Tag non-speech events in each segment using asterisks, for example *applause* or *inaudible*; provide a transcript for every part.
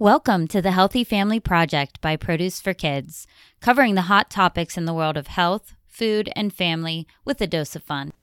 Welcome to the Healthy Family Project by Produce for Kids, covering the hot topics in the world of health, food, and family with a dose of fun.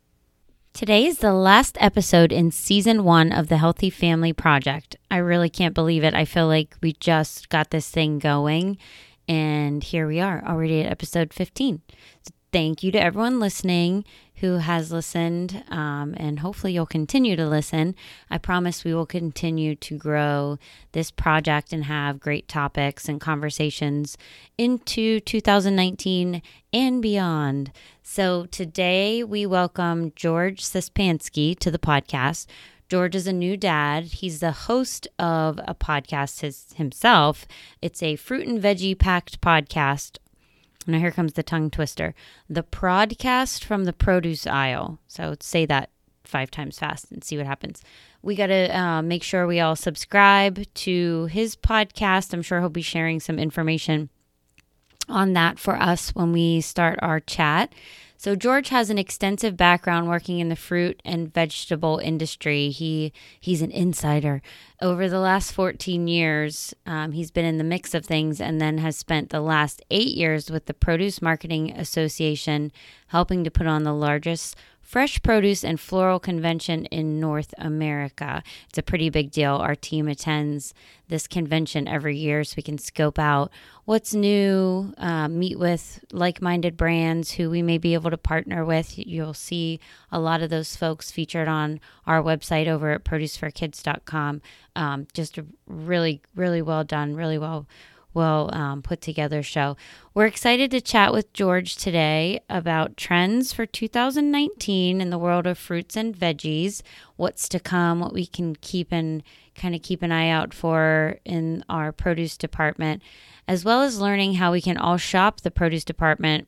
Today is the last episode in season one of the Healthy Family Project. I really can't believe it. I feel like we just got this thing going, and here we are already at episode 15. So thank you to everyone listening who has listened, um, and hopefully you'll continue to listen. I promise we will continue to grow this project and have great topics and conversations into 2019 and beyond. So today we welcome George Sispansky to the podcast. George is a new dad. He's the host of a podcast his, himself. It's a fruit and veggie packed podcast now here comes the tongue twister. The prodcast from the produce aisle. So say that five times fast and see what happens. We got to uh, make sure we all subscribe to his podcast. I'm sure he'll be sharing some information on that for us when we start our chat. So George has an extensive background working in the fruit and vegetable industry. He he's an insider. Over the last 14 years, um, he's been in the mix of things, and then has spent the last eight years with the Produce Marketing Association, helping to put on the largest Fresh Produce and Floral Convention in North America. It's a pretty big deal. Our team attends this convention every year so we can scope out what's new, uh, meet with like minded brands who we may be able to partner with. You'll see a lot of those folks featured on our website over at produceforkids.com. Um, just really, really well done, really well well um, put together show. We're excited to chat with George today about trends for 2019 in the world of fruits and veggies, what's to come, what we can keep and kind of keep an eye out for in our produce department, as well as learning how we can all shop the produce department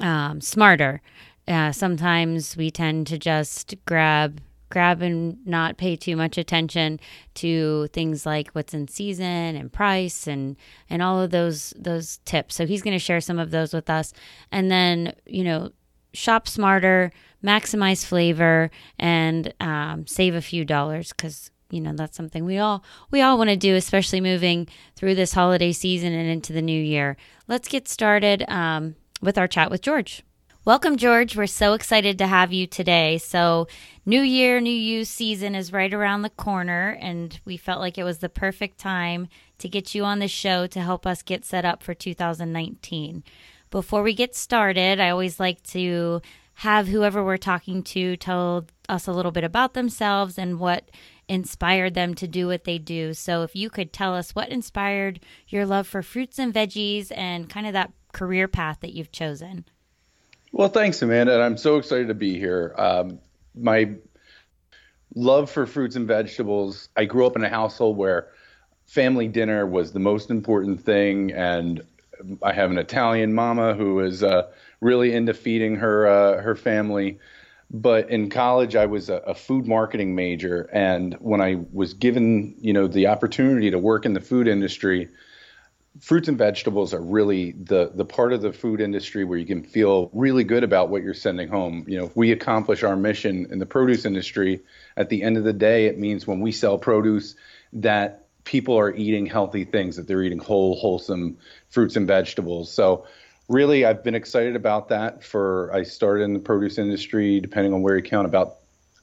um, smarter. Uh, sometimes we tend to just grab grab and not pay too much attention to things like what's in season and price and and all of those those tips. So he's going to share some of those with us. And then, you know, shop smarter, maximize flavor and um, save a few dollars cuz you know that's something we all we all want to do especially moving through this holiday season and into the new year. Let's get started um, with our chat with george Welcome, George. We're so excited to have you today. So, New Year, New You season is right around the corner, and we felt like it was the perfect time to get you on the show to help us get set up for 2019. Before we get started, I always like to have whoever we're talking to tell us a little bit about themselves and what inspired them to do what they do. So, if you could tell us what inspired your love for fruits and veggies and kind of that career path that you've chosen. Well, thanks, Amanda. And I'm so excited to be here. Um, my love for fruits and vegetables, I grew up in a household where family dinner was the most important thing. And I have an Italian mama who is uh, really into feeding her, uh, her family. But in college, I was a, a food marketing major. And when I was given, you know, the opportunity to work in the food industry, fruits and vegetables are really the the part of the food industry where you can feel really good about what you're sending home. You know, if we accomplish our mission in the produce industry, at the end of the day, it means when we sell produce that people are eating healthy things, that they're eating whole, wholesome fruits and vegetables. So really I've been excited about that for I started in the produce industry, depending on where you count, about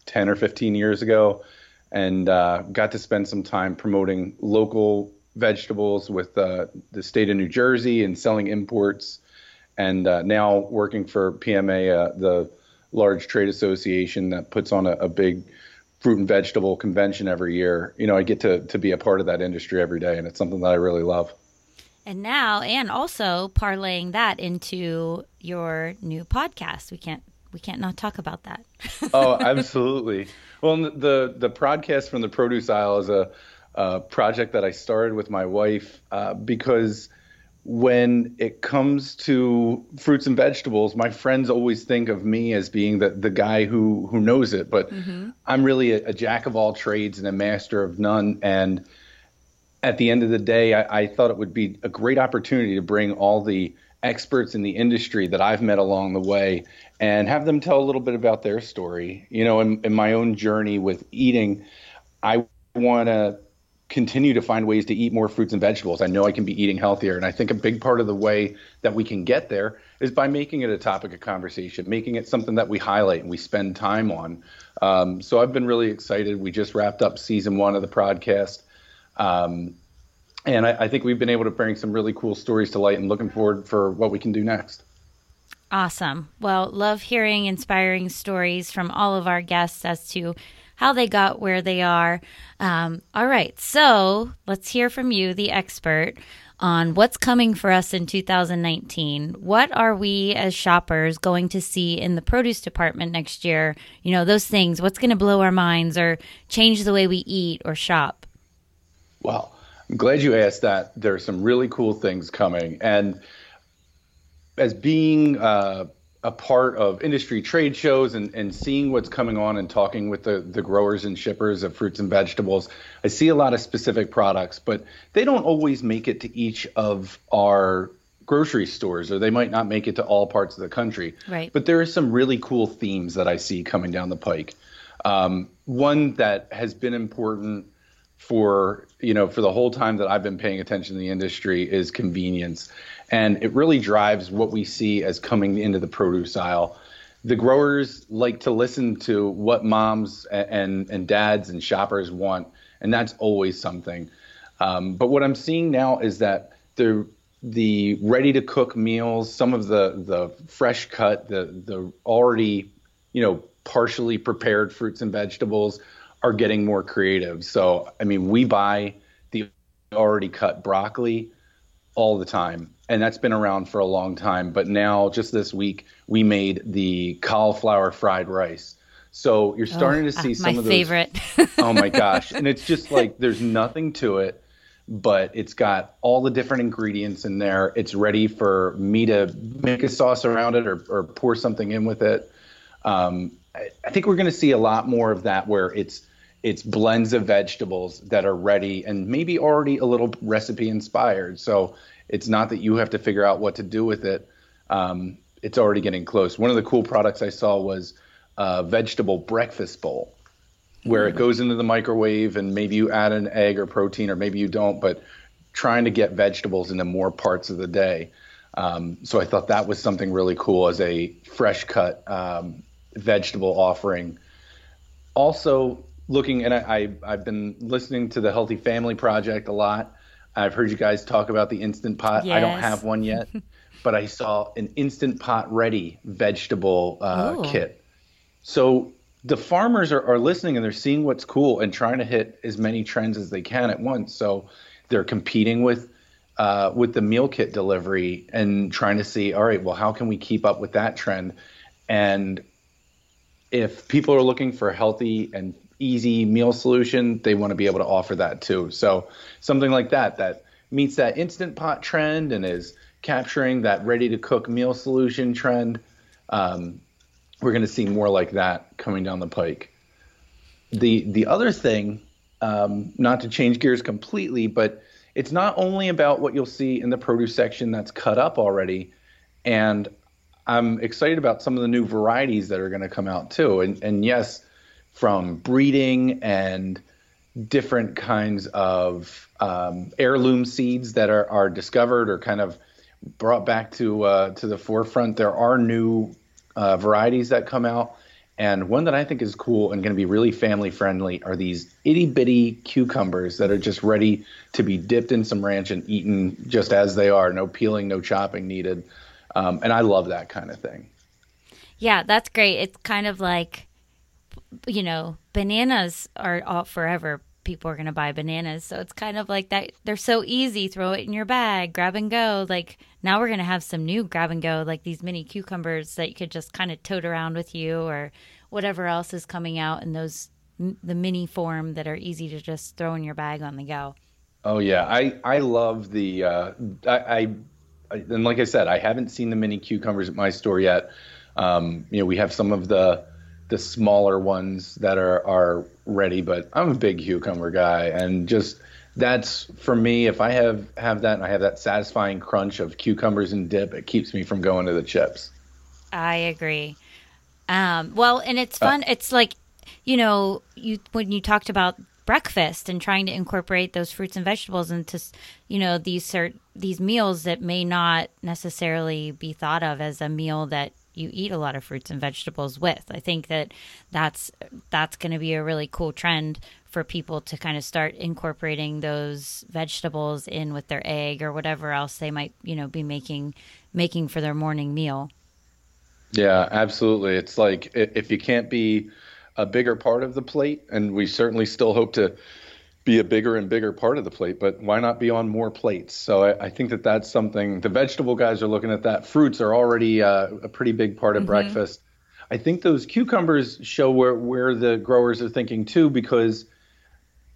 10 or 15 years ago, and uh, got to spend some time promoting local vegetables with uh, the state of New Jersey and selling imports, and uh, now working for PMA, uh, the large trade association that puts on a, a, big fruit and vegetable convention every year. You know, I get to to be a part of that industry every day, and it's something that I really love. And now, and also parlaying that into your new podcast, we can't we can't not talk about that. oh, *laughs* absolutely. Well, the the podcast from the produce aisle is a uh, project that I started with my wife uh, because when it comes to fruits and vegetables, my friends always think of me as being the, the guy who, who knows it, but mm-hmm. I'm really a, a, jack of all trades and a master of none. And at the end of the day, I, I thought it would be a great opportunity to bring all the experts in the industry that I've met along the way and have them tell a little bit about their story. You know, in, in my own journey with eating, I want to continue to find ways to eat more fruits and vegetables. I know I can be eating healthier. And I think a big part of the way that we can get there is by making it a topic of conversation, making it something that we highlight and we spend time on. Um, so I've been really excited. We just wrapped up season one of the podcast. Um, and I, I think we've been able to bring some really cool stories to light and looking forward for what we can do next. Awesome. Well, love hearing inspiring stories from all of our guests as to how they got where they are. Um, all right, so let's hear from you, the expert, on what's coming for us in 2019. What are we as shoppers going to see in the produce department next year? You know, those things, what's going to blow our minds or change the way we eat or shop? Well, I'm glad you asked that. There are some really cool things coming. And as being uh, a part of industry trade shows and, and seeing what's coming on and talking with the, the growers and shippers of fruits and vegetables, I see a lot of specific products, but they don't always make it to each of our grocery stores or they might not make it to all parts of the country. Right. But there are some really cool themes that I see coming down the pike. Um, one that has been important for you know for the whole time that I've been paying attention to the industry is convenience and it really drives what we see as coming into the produce aisle. The growers like to listen to what moms and and dads and shoppers want, and that's always something. Um, but what I'm seeing now is that the the ready to cook meals, some of the the fresh cut, the the already you know partially prepared fruits and vegetables are getting more creative. So I mean, we buy the already cut broccoli all the time and that's been around for a long time. But now, just this week, we made the cauliflower fried rice. So you're starting oh, to see uh, some of those. My favorite. *laughs* oh my *laughs* gosh! And it's just like there's nothing to it, but it's got all the different ingredients in there. It's ready for me to make a sauce around it or, or pour something in with it. Um, I, I think we're going to see a lot more of that, where it's it's blends of vegetables that are ready and maybe already a little recipe inspired. So it's not that you have to figure out what to do with it. Um, it's already getting close. One of the cool products I saw was a vegetable breakfast bowl, where it goes into the microwave and maybe you add an egg or protein, or maybe you don't, but trying to get vegetables into more parts of the day. Um, so I thought that was something really cool as a fresh cut um, vegetable offering. Also, looking and I, I have been listening to the Healthy Family Project a lot. I've heard you guys talk about the instant pot. Yes. I don't have one yet, *laughs* but I saw an instant pot ready vegetable uh, kit. So the farmers are, are listening and they're seeing what's cool and trying to hit as many trends as they can at once. So they're competing with uh, with the meal kit delivery and trying to see, all right, well, how can we keep up with that trend? And if people are looking for healthy and easy meal solution, they want to be able to offer that too. So something like that that meets that instant pot trend and is capturing that ready to cook meal solution trend. Um, we're going to see more like that coming down the pike. The the other thing, um, not to change gears completely, but it's not only about what you'll see in the produce section that's cut up already, and I'm excited about some of the new varieties that are going to come out too. And and yes, from breeding and different kinds of um, heirloom seeds that are, are discovered or kind of brought back to uh, to the forefront. There are new uh, varieties that come out, and one that I think is cool and going to be really family friendly are these itty bitty cucumbers that are just ready to be dipped in some ranch and eaten just as they are. No peeling, no chopping needed, um, and I love that kind of thing. Yeah, that's great. It's kind of like you know, bananas are all forever. People are going to buy bananas. So it's kind of like that. They're so easy. Throw it in your bag, grab and go. Like now we're going to have some new grab and go, like these mini cucumbers that you could just kind of tote around with you or whatever else is coming out in those, the mini form that are easy to just throw in your bag on the go. Oh yeah. I, I love the, uh, I, I, and like I said, I haven't seen the mini cucumbers at my store yet. Um, you know, we have some of the, the smaller ones that are are ready. But I'm a big cucumber guy, and just that's for me. If I have have that and I have that satisfying crunch of cucumbers and dip, it keeps me from going to the chips. I agree. Um, well, and it's uh, fun. Uh, it's like you know, you when you talked about breakfast and trying to incorporate those fruits and vegetables into you know these cert- these meals that may not necessarily be thought of as a meal that you eat a lot of fruits and vegetables with. I think that that's that's going to be a really cool trend for people to kind of start incorporating those vegetables in with their egg or whatever else they might, you know, be making making for their morning meal. Yeah, absolutely. It's like if you can't be a bigger part of the plate and we certainly still hope to be a bigger and bigger part of the plate, but why not be on more plates? So I, I think that that's something the vegetable guys are looking at that. Fruits are already uh, a pretty big part of mm-hmm. breakfast. I think those cucumbers show where, where the growers are thinking too, because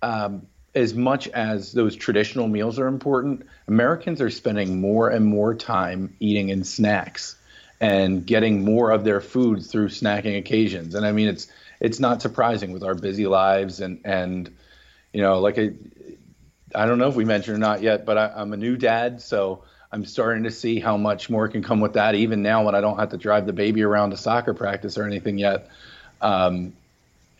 um, as much as those traditional meals are important, Americans are spending more and more time eating in snacks and getting more of their food through snacking occasions. And I mean, it's it's not surprising with our busy lives and and you know, like I, I don't know if we mentioned or not yet, but I, I'm a new dad, so I'm starting to see how much more can come with that. Even now, when I don't have to drive the baby around to soccer practice or anything yet, um,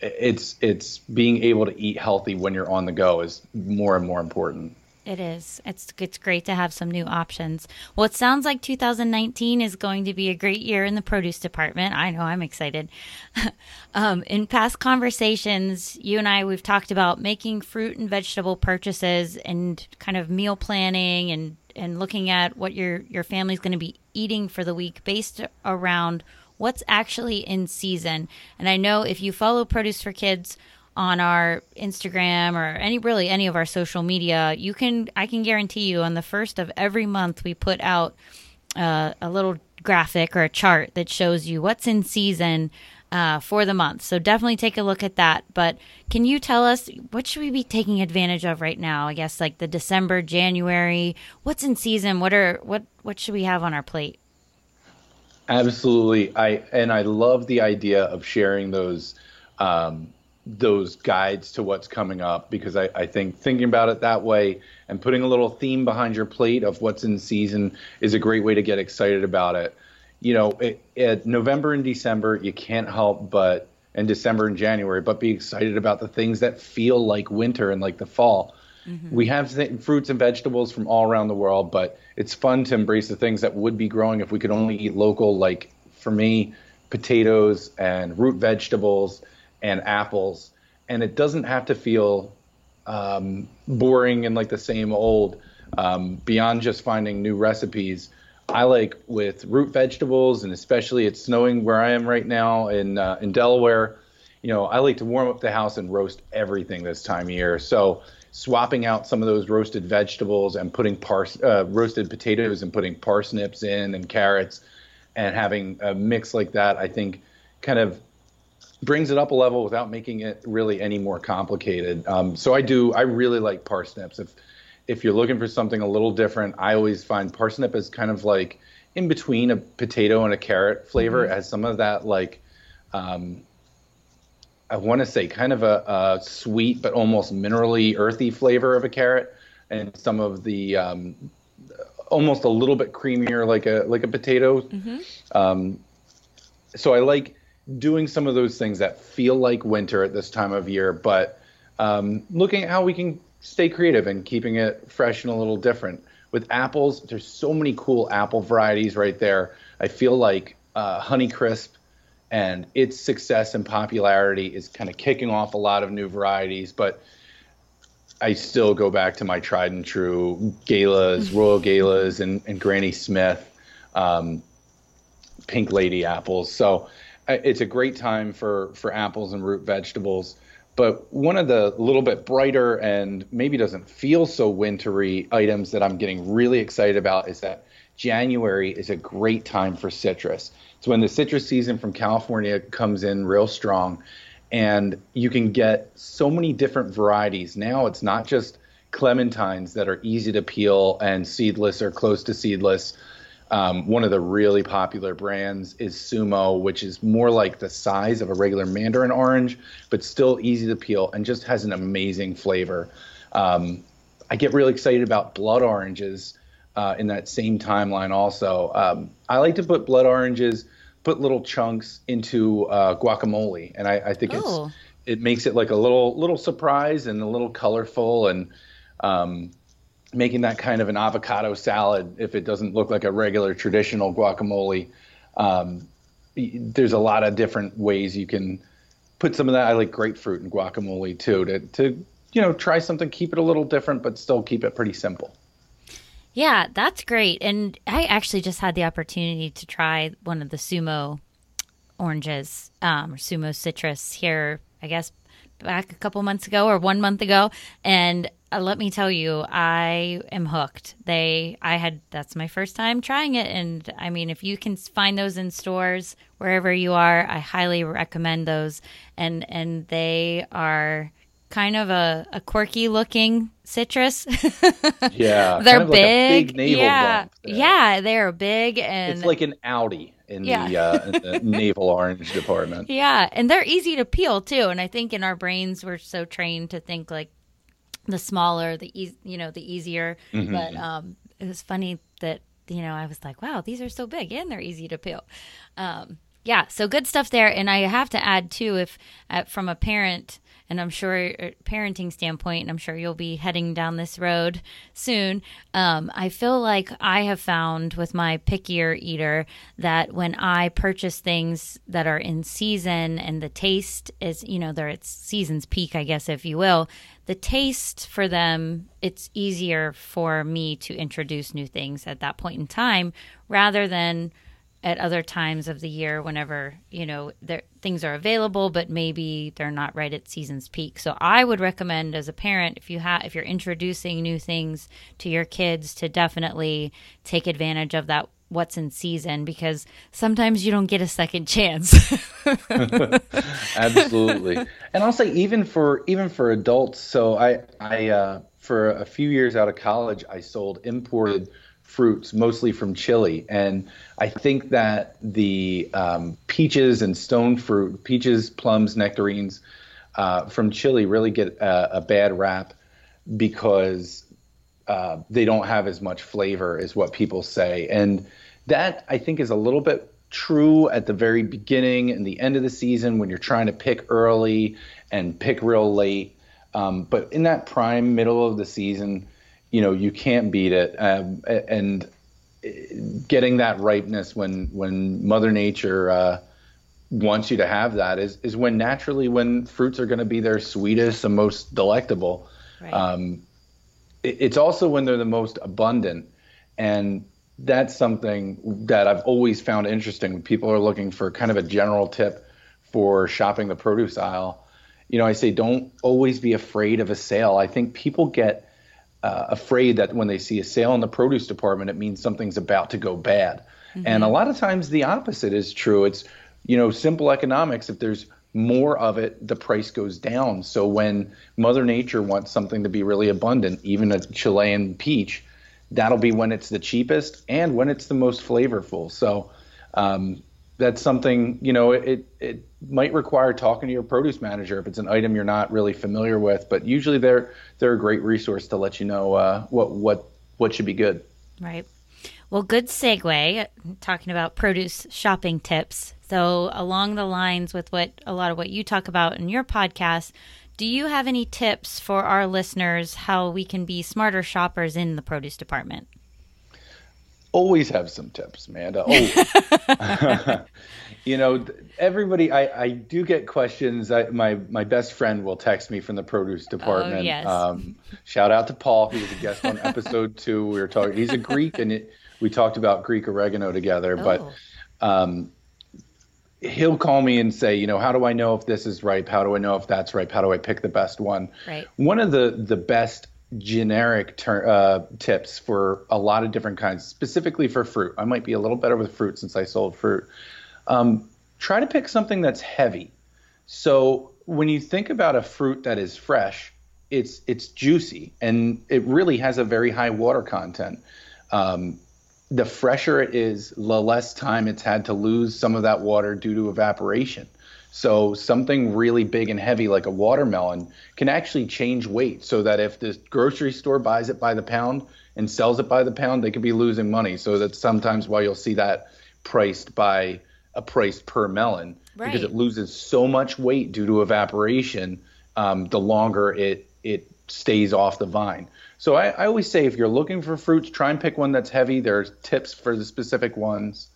it's it's being able to eat healthy when you're on the go is more and more important. It is. It's it's great to have some new options. Well, it sounds like 2019 is going to be a great year in the produce department. I know I'm excited. *laughs* um, in past conversations, you and I we've talked about making fruit and vegetable purchases and kind of meal planning and and looking at what your your family's going to be eating for the week based around what's actually in season. And I know if you follow Produce for Kids on our Instagram or any really any of our social media, you can I can guarantee you on the first of every month we put out uh, a little graphic or a chart that shows you what's in season uh, for the month. So definitely take a look at that. But can you tell us what should we be taking advantage of right now? I guess like the December, January. What's in season? What are what what should we have on our plate? Absolutely, I and I love the idea of sharing those um, those guides to what's coming up because I, I, think thinking about it that way and putting a little theme behind your plate of what's in season is a great way to get excited about it. You know, it, it, November and December, you can't help but, and December and January, but be excited about the things that feel like winter and like the fall. Mm-hmm. We have th- fruits and vegetables from all around the world, but it's fun to embrace the things that would be growing if we could only eat local, like for me, potatoes and root vegetables and apples, and it doesn't have to feel um, boring and like the same old. Um, beyond just finding new recipes, I like with root vegetables, and especially it's snowing where I am right now in uh, in Delaware. You know, I like to warm up the house and roast everything this time of year. So swapping out some of those roasted vegetables and putting pars- uh, roasted potatoes and putting parsnips in and carrots and having a mix like that, I think kind of brings it up a level without making it really any more complicated. Um, so I do. I really like parsnips. If if you're looking for something a little different, I always find parsnip is kind of like in between a potato and a carrot flavor, mm-hmm. as some of that like. Um, I want to say kind of a, a, sweet but almost minerally earthy flavor of a carrot, and some of the um, almost a little bit creamier like a like a potato. Mm-hmm. Um, so I like doing some of those things that feel like winter at this time of year, but um, looking at how we can stay creative and keeping it fresh and a little different. With apples, there's so many cool apple varieties right there. I feel like uh, Honeycrisp and its success and popularity is kind of kicking off a lot of new varieties, but I still go back to my tried and true Galas, Royal Galas, and, and Granny Smith, um, Pink Lady apples. So it's a great time for for apples and root vegetables. But one of the little bit brighter and maybe doesn't feel so wintry items that I'm getting really excited about is that January is a great time for citrus. It's when the citrus season from California comes in real strong, and you can get so many different varieties. Now it's not just clementines that are easy to peel and seedless or close to seedless um, one of the really popular brands is Sumo, which is more like the size of a regular mandarin orange, but still easy to peel and just has an amazing flavor. Um, I get really excited about blood oranges uh, in that same timeline. Also, um, I like to put blood oranges, put little chunks into uh, guacamole, and I, I think oh. it's it makes it like a little little surprise and a little colorful and um, making that kind of an avocado salad if it doesn't look like a regular traditional guacamole. Um, there's a lot of different ways you can put some of that. I like grapefruit and guacamole too to to you know try something, keep it a little different, but still keep it pretty simple. Yeah, that's great. And I actually just had the opportunity to try one of the sumo oranges um, or sumo citrus here, I guess back a couple months ago or one month ago. And uh, let me tell you, I am hooked. They, I had, that's my first time trying it. And I mean, if you can find those in stores wherever you are, I highly recommend those. And, and they are kind of a, a quirky looking citrus. *laughs* yeah. They're big. Like big yeah. Yeah. They're big and it's like an Audi in, yeah. the, uh, in the *laughs* navel orange department. Yeah. And they're easy to peel too. And I think in our brains, we're so trained to think like, the smaller, the e- you know, the easier. Mm-hmm. But um, it was funny that you know I was like, wow, these are so big and they're easy to peel. Um, yeah, so good stuff there. And I have to add too, if uh, from a parent and I'm sure uh, parenting standpoint, and I'm sure you'll be heading down this road soon. Um, I feel like I have found with my pickier eater that when I purchase things that are in season and the taste is, you know, they're at season's peak, I guess, if you will, the taste for them, it's easier for me to introduce new things at that point in time rather than at other times of the year whenever you know there, things are available but maybe they're not right at season's peak. So i would recommend as a parent if you have if you're introducing new things to your kids to definitely take advantage of that what's in season because sometimes you don't get a second chance. *laughs* Absolutely. And i'll say even for even for adults so i i uh, for a few years out of college i sold imported fruits, mostly from Chile. And I think that the um, peaches and stone fruit, peaches, plums, nectarines uh, from Chile really get a, a bad rap because uh, they don't have as much flavor as what people say. And that I think is a little bit true at the very beginning and the end of the season when you're trying to pick early and pick real late. Um, but in that prime middle of the season, you know you can't beat it um, and getting that ripeness when when mother nature uh, wants you to have that is is when naturally when fruits are going to be their sweetest and most delectable right. um, it, it's also when they're the most abundant and that's something that I've always found interesting when people are looking for kind of a general tip for shopping the produce aisle. You know, I say don't always be afraid of a sale. I think people get uh, afraid that when they see a sale in the produce department, it means something's about to go bad. Mm-hmm. And a lot of times the opposite is true. It's, you know, simple economics. If there's more of it, the price goes down. So when Mother Nature wants something to be really abundant, even a Chilean peach, that'll be when it's the cheapest and when it's the most flavorful. So um, that's something you know it it might require talking to your produce manager if it's an item you're not really familiar with but usually they're they're a great resource to let you know uh, what what what should be good. Right. Well good segue talking about produce shopping tips. So along the lines with what a lot of what you talk about in your podcast do you have any tips for our listeners how we can be smarter shoppers in the produce department always have some tips, Amanda. *laughs* Oh, you know, everybody. I, I do get questions. I, my my best friend will text me from the produce oh, department. Oh, yes. um, shout out to Paul. He was a guest on episode two. We were talking. He's a Greek, and it, we talked about Greek oregano together. Oh. But um, he'll call me and say, you know, how do I know if this is ripe? How do I know if that's ripe? How do I pick the best one? Right. One of the the best generic ter- uh, tips for a lot of different kinds, specifically for fruit. I might be a little better with fruit since I sold fruit. Um, try to pick something that's heavy. So when you think about a fruit that is fresh, it's it's juicy and it really has a very high water content. Um, the fresher it is, the less time it's had to lose some of that water due to evaporation. So something really big and heavy like a watermelon can actually change weight so that if the grocery store buys it by the pound and sells it by the pound, they could be losing money. So that's sometimes why you'll see that priced by a price per melon Right. because it loses so much weight due to evaporation. Um, the longer it it stays off the vine. So I, I always say if you're looking for fruits, try and pick one that's heavy. There's tips for the specific ones.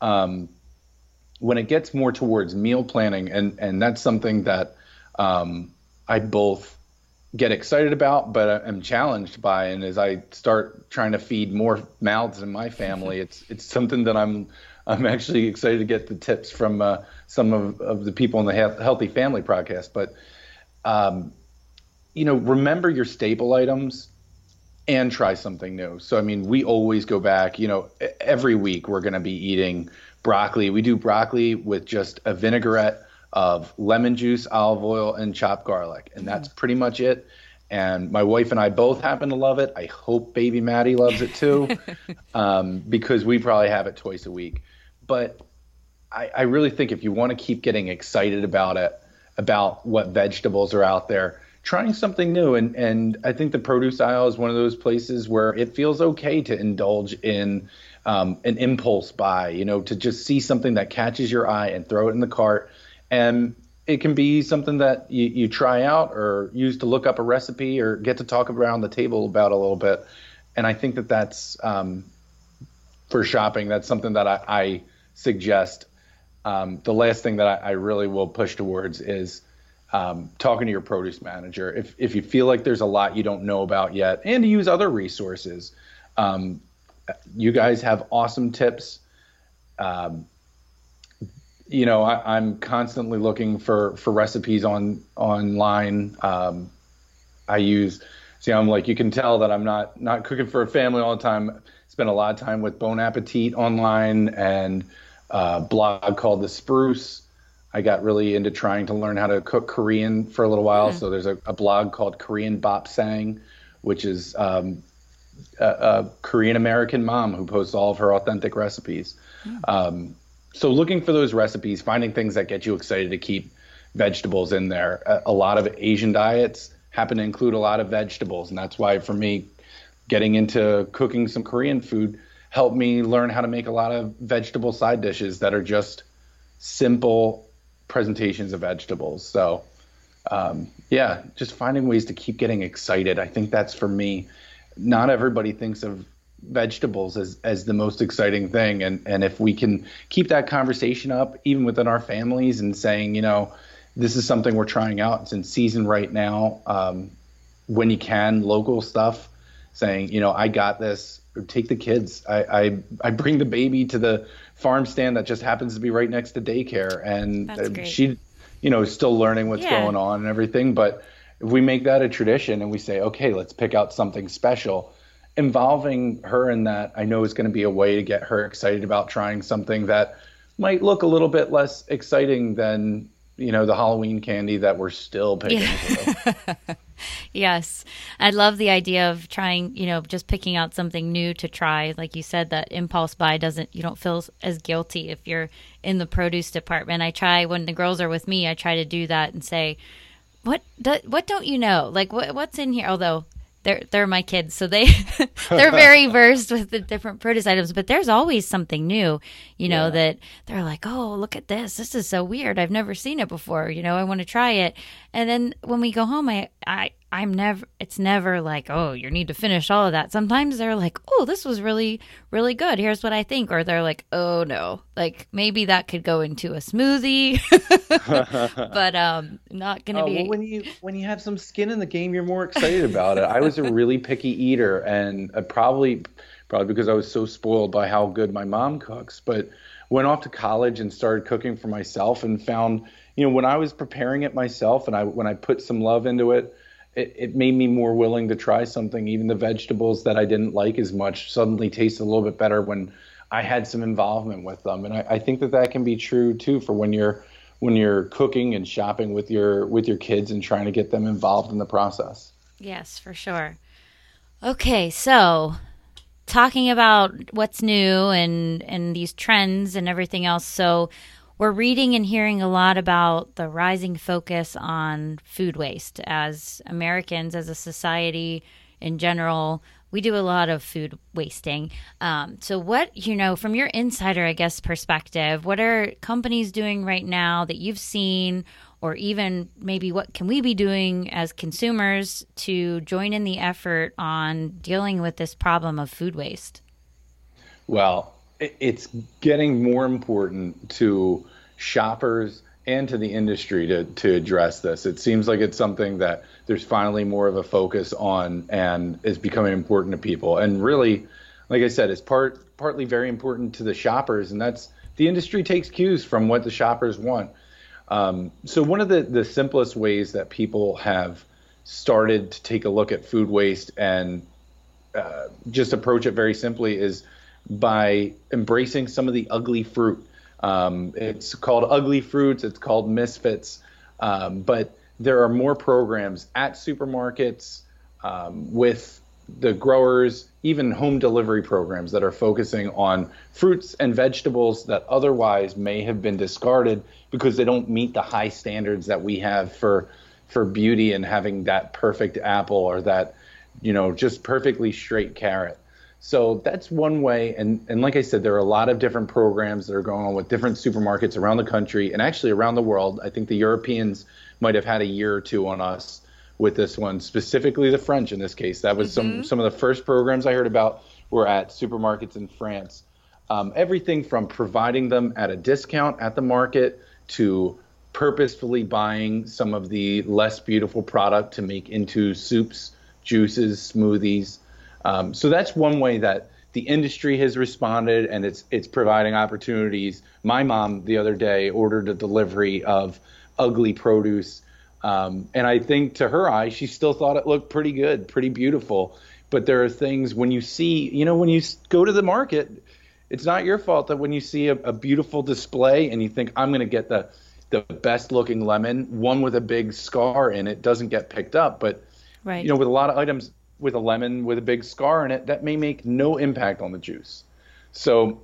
Um, when it gets more towards meal planning, and and that's something that um, I both get excited about, but I'm challenged by. And as I start trying to feed more mouths in my family, it's it's something that I'm I'm actually excited to get the tips from uh, some of, of the people in the Health- Healthy Family podcast. But um, you know, remember your staple items and try something new. So, I mean, we always go back, you know, every week we're going to be eating broccoli. We do broccoli with just a vinaigrette of lemon juice, olive oil, and chopped garlic. And that's pretty much it. And my wife and I both happen to love it. I hope baby Maddie loves it too, *laughs* um, because we probably have it twice a week. But I, I really think if you want to keep getting excited about it, about what vegetables are out there, trying something new. And, and I think the produce aisle is one of those places where it feels okay to indulge in um, an impulse buy, you know, to just see something that catches your eye and throw it in the cart. And it can be something that you, you try out or use to look up a recipe or get to talk around the table about a little bit. And I think that that's um, for shopping. That's something that I, I suggest. Um, the last thing that I, I really will push towards is um, talking to your produce manager. If if you feel like there's a lot you don't know about yet, and to use other resources. Um, you guys have awesome tips. Um, you know, I, I'm constantly looking for for recipes on online. Um, I use, see, I'm like, you can tell that I'm not not cooking for a family all the time. Spend a lot of time with Bon Appetit online and a blog called The Spruce. I got really into trying to learn how to cook Korean for a little while. So there's a, a blog called Korean Bapsang, which is um, a, a Korean American mom who posts all of her authentic recipes. Um, so looking for those recipes, finding things that get you excited to keep vegetables in there. A, a lot of Asian diets happen to include a lot of vegetables, and that's why for me, getting into cooking some Korean food helped me learn how to make a lot of vegetable side dishes that are just simple presentations of vegetables. So, um, yeah, just finding ways to keep getting excited. I think that's for me. Not everybody thinks of vegetables as, as the most exciting thing. And, and if we can keep that conversation up, even within our families, and saying, you know, this is something we're trying out, it's in season right now. Um, when you can, local stuff, saying, you know, I got this, or take the kids. I, I, I bring the baby to the farm stand that just happens to be right next to daycare. And uh, she, you know, is still learning what's Yeah. going on and everything. But if we make that a tradition and we say, okay, let's pick out something special, involving her in that, I know is going to be a way to get her excited about trying something that might look a little bit less exciting than, you know, the Halloween candy that we're still picking through. *laughs* Yes. I love the idea of trying, you know, just picking out something new to try. Like you said, that impulse buy doesn't, you don't feel as guilty if you're in the produce department. I try, when the girls are with me, I try to do that and say, what, do, what don't you know? Like, what, what's in here? Although, they're they're my kids, so they *laughs* they're very *laughs* versed with the different produce items. But there's always something new, you know, Yeah. that they're like, oh, look at this. This is so weird. I've never seen it before. You know, I want to try it. And then when we go home, I I I'm never. It's never like, oh, you need to finish all of that. Sometimes they're like, oh, this was really really good. Here's what I think. Or they're like, oh no, like maybe that could go into a smoothie, *laughs* but um, not gonna Oh, be. well, when you when you have some skin in the game, you're more excited about it. I was a really picky eater, and uh, probably probably because I was so spoiled by how good my mom cooks. But went off to college and started cooking for myself, and found you know when I was preparing it myself, and I when I put some love into it, it, it made me more willing to try something. Even the vegetables that I didn't like as much suddenly tasted a little bit better when I had some involvement with them. And I, I think that that can be true too for when you're when you're cooking and shopping with your with your kids and trying to get them involved in the process. Yes, for sure. Okay, so talking about what's new and and these trends and everything else. So we're reading and hearing a lot about the rising focus on food waste as Americans as a society in general we do a lot of food wasting. Um, so, what, you know, from your insider, I guess, perspective, what are companies doing right now that you've seen, or even maybe what can we be doing as consumers to join in the effort on dealing with this problem of food waste? Well, it's getting more important to shoppers and to the industry to, to address this. It seems like it's something that there's finally more of a focus on and is becoming important to people. And really, like I said, it's part partly very important to the shoppers, and that's the industry takes cues from what the shoppers want. Um, so one of the the simplest ways that people have started to take a look at food waste and uh, just approach it very simply is by embracing some of the ugly fruit. Um, it's called Ugly Fruits. It's called Misfits. Um, but there are more programs at supermarkets um, with the growers, even home delivery programs that are focusing on fruits and vegetables that otherwise may have been discarded because they don't meet the high standards that we have for for beauty and having that perfect apple or that you know just perfectly straight carrot. So that's one way. And, and like I said, there are a lot of different programs that are going on with different supermarkets around the country and actually around the world. I think the Europeans might have had a year or two on us with this one, specifically the French in this case. That was mm-hmm. some, some of the first programs I heard about were at supermarkets in France. Um, everything from providing them at a discount at the market to purposefully buying some of the less beautiful product to make into soups, juices, smoothies. Um, so that's one way that the industry has responded, and it's it's providing opportunities. My mom the other day ordered a delivery of ugly produce, um, and I think to her eye, she still thought it looked pretty good, pretty beautiful. But there are things when you see, you know, when you go to the market, it's not your fault that when you see a, a beautiful display and you think I'm going to get the the best looking lemon, one with a big scar in it doesn't get picked up. But right. you know, with a lot of items, with a lemon with a big scar in it, that may make no impact on the juice. So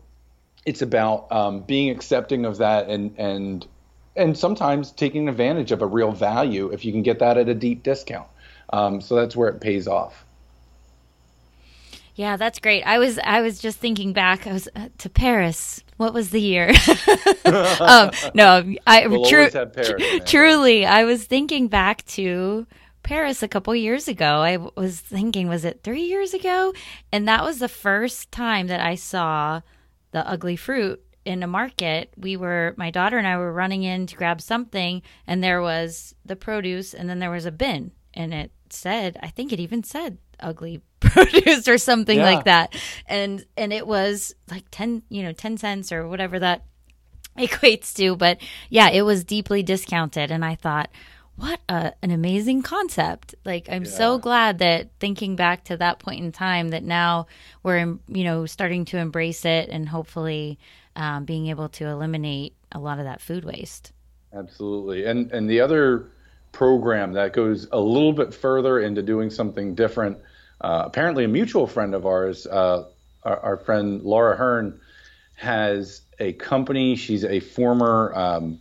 it's about um, being accepting of that and and and sometimes taking advantage of a real value if you can get that at a deep discount. Um, so that's where it pays off. Yeah, that's great. I was I was just thinking back. I was uh, to Paris. What was the year? *laughs* um, no, I we'll tru- Paris, truly I was thinking back to Paris a couple years ago. I was thinking, was it three years ago? And that was the first time that I saw the ugly fruit in a market. We were, my daughter and I were running in to grab something, and there was the produce, and then there was a bin, and it said, I think it even said ugly *laughs* produce or something yeah. like that. And and it was like 10, you know, 10 cents or whatever that *laughs* equates to, but yeah, it was deeply discounted and I thought, what a, an amazing concept. Like i'm yeah. so glad that thinking back to that point in time that now we're you know starting to embrace it and hopefully um, being able to eliminate a lot of that food waste. Absolutely. And and the other program that goes a little bit further into doing something different uh, apparently a mutual friend of ours uh, our, our, friend laura hearn has a company. She's a former um,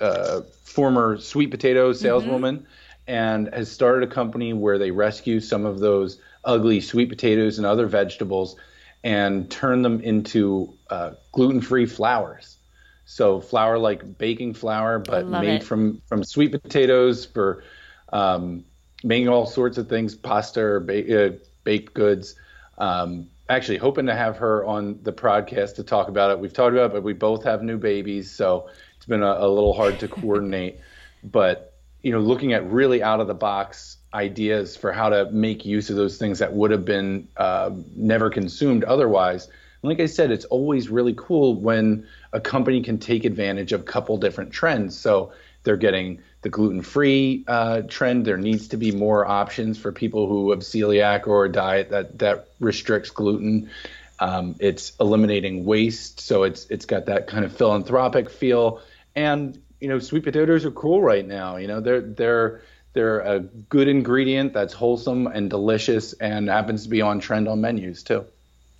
uh, former sweet potato saleswoman mm-hmm. and has started a company where they rescue some of those ugly sweet potatoes and other vegetables and turn them into uh, gluten-free flours. So flour like baking flour, but made it. from from sweet potatoes for um, making all sorts of things, pasta or ba- uh, baked goods. Um, actually, hoping to have her on the podcast to talk about it. We've talked about it, but we both have new babies, so it's been a, a little hard to *laughs* coordinate. but you know, looking at really out of the box ideas for how to make use of those things that would have been uh, never consumed otherwise. And like I said, it's always really cool when a company can take advantage of a couple different trends. So they're getting the gluten-free uh, trend. There needs to be more options for people who have celiac or a diet that that restricts gluten. Um, it's eliminating waste, so it's it's got that kind of philanthropic feel and you know sweet potatoes are cool right now. You know they're they're they're a good ingredient that's wholesome and delicious and happens to be on trend on menus too.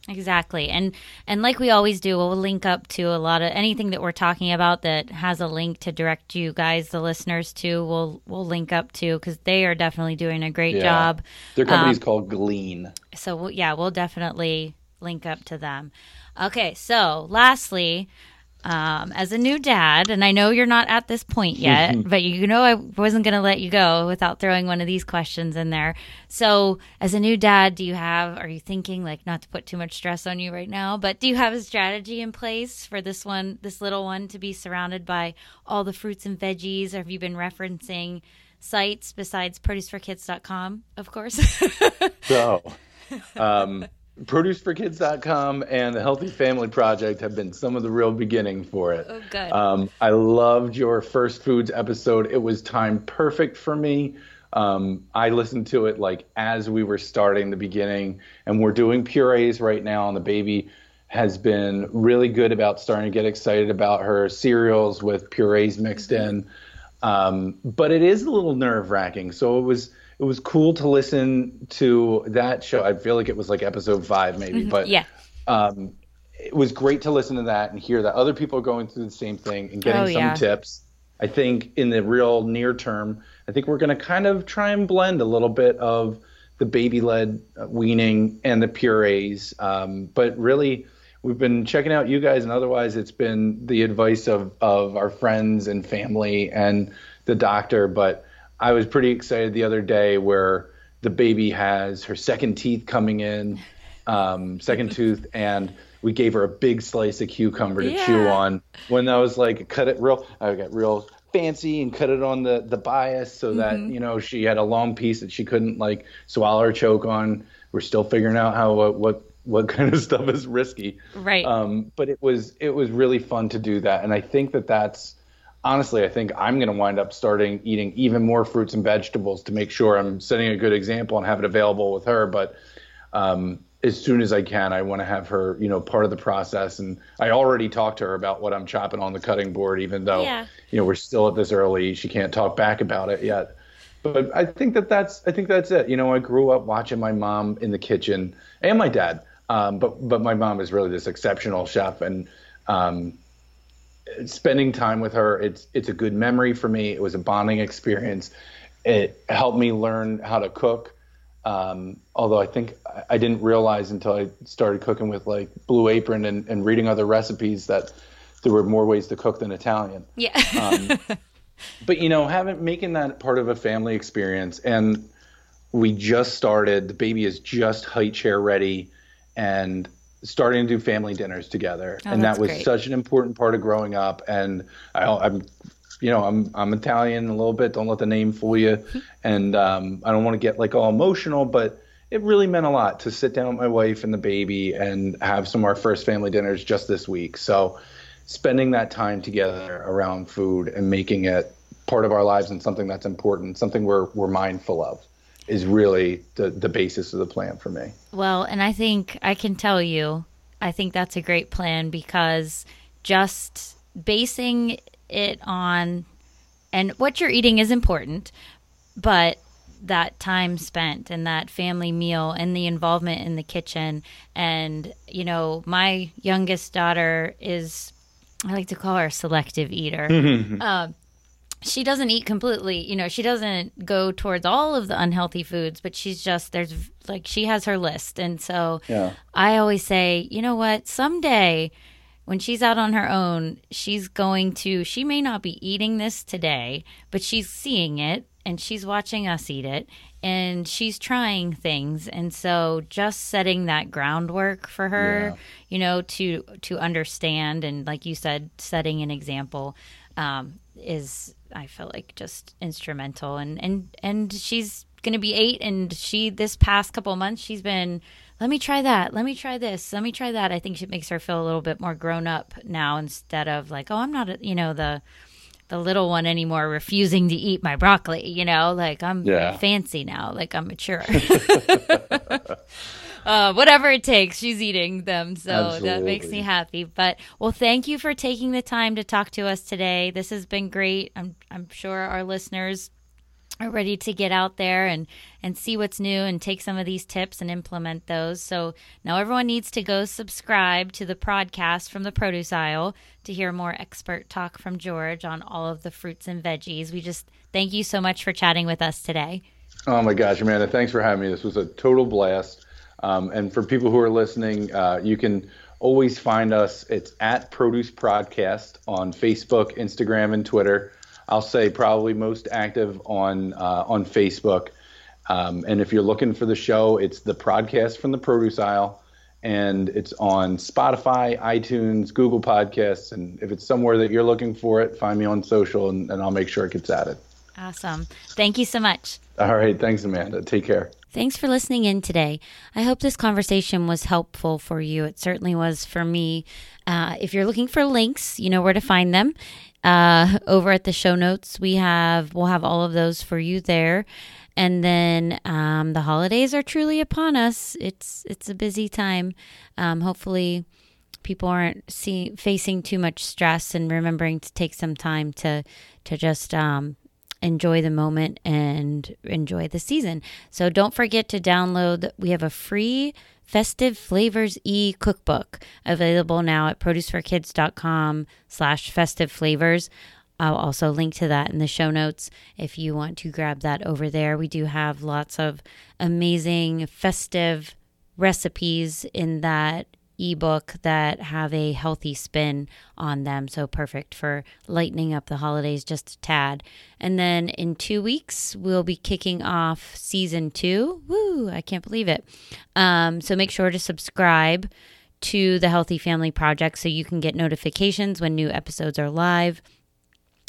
Exactly. And and like we always do, we'll link up to a lot of anything that we're talking about that has a link to direct you guys, the listeners to. We'll we'll link up to because they are definitely doing a great Yeah. job. Their company's Um, called Glean. So we'll- yeah, we'll definitely link up to them. Okay, so lastly, um, as a new dad, and I know you're not at this point *laughs* yet, but you know I wasn't going to let you go without throwing one of these questions in there. So, as a new dad, do you have? Are you thinking like not to put too much stress on you right now, but do you have a strategy in place for this one, this little one, to be surrounded by all the fruits and veggies? Or have you been referencing? Sites besides produceforkids.com, of course. *laughs* So, um, produceforkids.com and the Healthy Family Project have been some of the real beginning for it. Oh, good. Um, I loved your first foods episode. It was timed perfect for me. Um, I listened to it like as we were starting the beginning, and we're doing purees right now, and the baby has been really good about starting to get excited about her cereals with purees mixed in. Um, but it is a little nerve wracking. So it was it was cool to listen to that show. I feel like it was like episode five maybe, but yeah. um, it was great to listen to that and hear that other people are going through the same thing and getting Oh, some yeah. tips. I think in the real near term, I think we're going to kind of try and blend a little bit of the baby led weaning and the purees. Um, but really, we've been checking out you guys, and otherwise, it's been the advice of, of our friends and family and the doctor. But I was pretty excited the other day where the baby has her second teeth coming in, um, second *laughs* tooth, and we gave her a big slice of cucumber to chew on. When I was like, cut it real, I got real fancy and cut it on the the bias so that Mm-hmm. you know she had a long piece that she couldn't like swallow or choke on. We're still figuring out how what what, what kind of *laughs* stuff is risky. Right. Um, but it was it was really fun to do that, and I think that that's honestly, I think I'm going to wind up starting eating even more fruits and vegetables to make sure I'm setting a good example and have it available with her. But um, as soon as I can, I want to have her, you know, part of the process. And I already talked to her about what I'm chopping on the cutting board, even though, Yeah. you know, we're still at this early. She can't talk back about it yet. But I think that that's I think that's it. You know, I grew up watching my mom in the kitchen and my dad. Um, but but my mom is really this exceptional chef, and um, spending time with her it's it's a good memory for me. It was a bonding experience. It helped me learn how to cook. Um, although I think I- didn't realize until I started cooking with like Blue Apron and, and reading other recipes that there were more ways to cook than Italian yeah. um, but you know having making that part of a family experience and we just started the baby is just high chair ready and starting to do family dinners together. Oh, and that was great. such an important part of growing up. And I, i'm you know i'm i'm italian a little bit. Don't let the name fool you. *laughs* And um, i don't want to get like all emotional but it really meant a lot to sit down with my wife and the baby and have some of our first family dinners just this week. So spending that time together around food and making it part of our lives and something that's important, something we're we're mindful of, is really the the basis of the plan for me. Well, and I think I can tell you, I think that's a great plan because just basing it on, and what you're eating is important, but that time spent and that family meal and the involvement in the kitchen. And, you know, my youngest daughter is, I like to call her a selective eater. *laughs* um, she doesn't eat completely you know she doesn't go towards all of the unhealthy foods but she's just there's like she has her list and so Yeah. i always say you know what someday when she's out on her own she's going to she may not be eating this today but she's seeing it and she's watching us eat it and she's trying things and so just setting that groundwork for her Yeah. you know to to understand and like you said setting an example um, is I feel like just instrumental. And and and she's gonna be eight and she this past couple of months she's been let me try that. Let me try this. Let me try that. I think it makes her feel a little bit more grown up now instead of like oh I'm not a, you know the the little one anymore refusing to eat my broccoli you know? Like I'm Yeah. fancy now. Like I'm mature *laughs* *laughs* uh, whatever it takes, she's eating them. So that makes me happy. But well, thank you for taking the time to talk to us today. This has been great. I'm I'm sure our listeners are ready to get out there and and see what's new and take some of these tips and implement those. So now everyone needs to go subscribe to the podcast from the produce aisle to hear more expert talk from George on all of the fruits and veggies. We just thank you so much for chatting with us today. Oh my gosh, Amanda, thanks for having me. This was a total blast. Um, and for people who are listening, uh, you can always find us. It's at Produce Podcast on Facebook, Instagram, and Twitter. I'll say probably most active on uh, on Facebook. Um, and if you're looking for the show, it's the podcast from the produce aisle, and it's on Spotify, iTunes, Google Podcasts, and if it's somewhere that you're looking for it, find me on social, and, and I'll make sure it gets added. Awesome. Thank you so much. All right. Thanks, Amanda. Take care. Thanks for listening in today. I hope this conversation was helpful for you. It certainly was for me. Uh, if you're looking for links, you know where to find them. Uh, over at the show notes, we have we'll have all of those for you there. And then um, the holidays are truly upon us. It's it's a busy time. Um, hopefully, people aren't see, facing too much stress and remembering to take some time to to just um, enjoy the moment and enjoy the season. So don't forget to download. We have a free Festive Flavors E cookbook available now at produceforkids.com slash festive flavors. I'll also link to that in the show notes if you want to grab that over there. We do have lots of amazing festive recipes in that ebook that have a healthy spin on them. So perfect for lightening up the holidays just a tad. And then in two weeks, we'll be kicking off season two. Woo, I can't believe it. Um, so make sure to subscribe to the Healthy Family Project so you can get notifications when new episodes are live.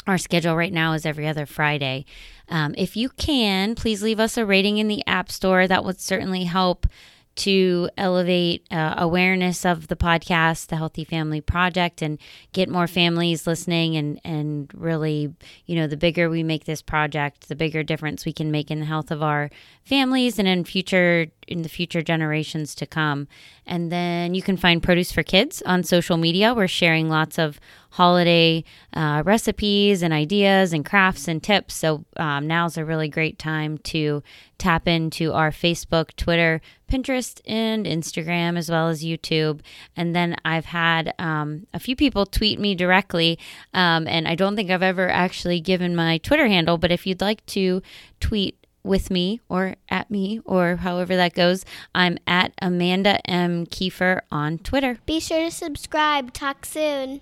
Our schedule right now is every other Friday. Um, if you can, please leave us a rating in the App Store. That would certainly help to elevate uh, awareness of the podcast, the Healthy Family Project, and get more families listening. And, and really, you know, the bigger we make this project, the bigger difference we can make in the health of our families and in future in the future generations to come. And then you can find Produce for Kids on social media. We're sharing lots of holiday uh, recipes and ideas and crafts and tips. So um, now's a really great time to tap into our Facebook, Twitter, Pinterest, and Instagram, as well as YouTube. And then I've had um, a few people tweet me directly, um, and I don't think I've ever actually given my Twitter handle, but if you'd like to tweet with me or at me or however that goes, I'm at Amanda M. Keefer on Twitter. Be sure to subscribe. Talk soon.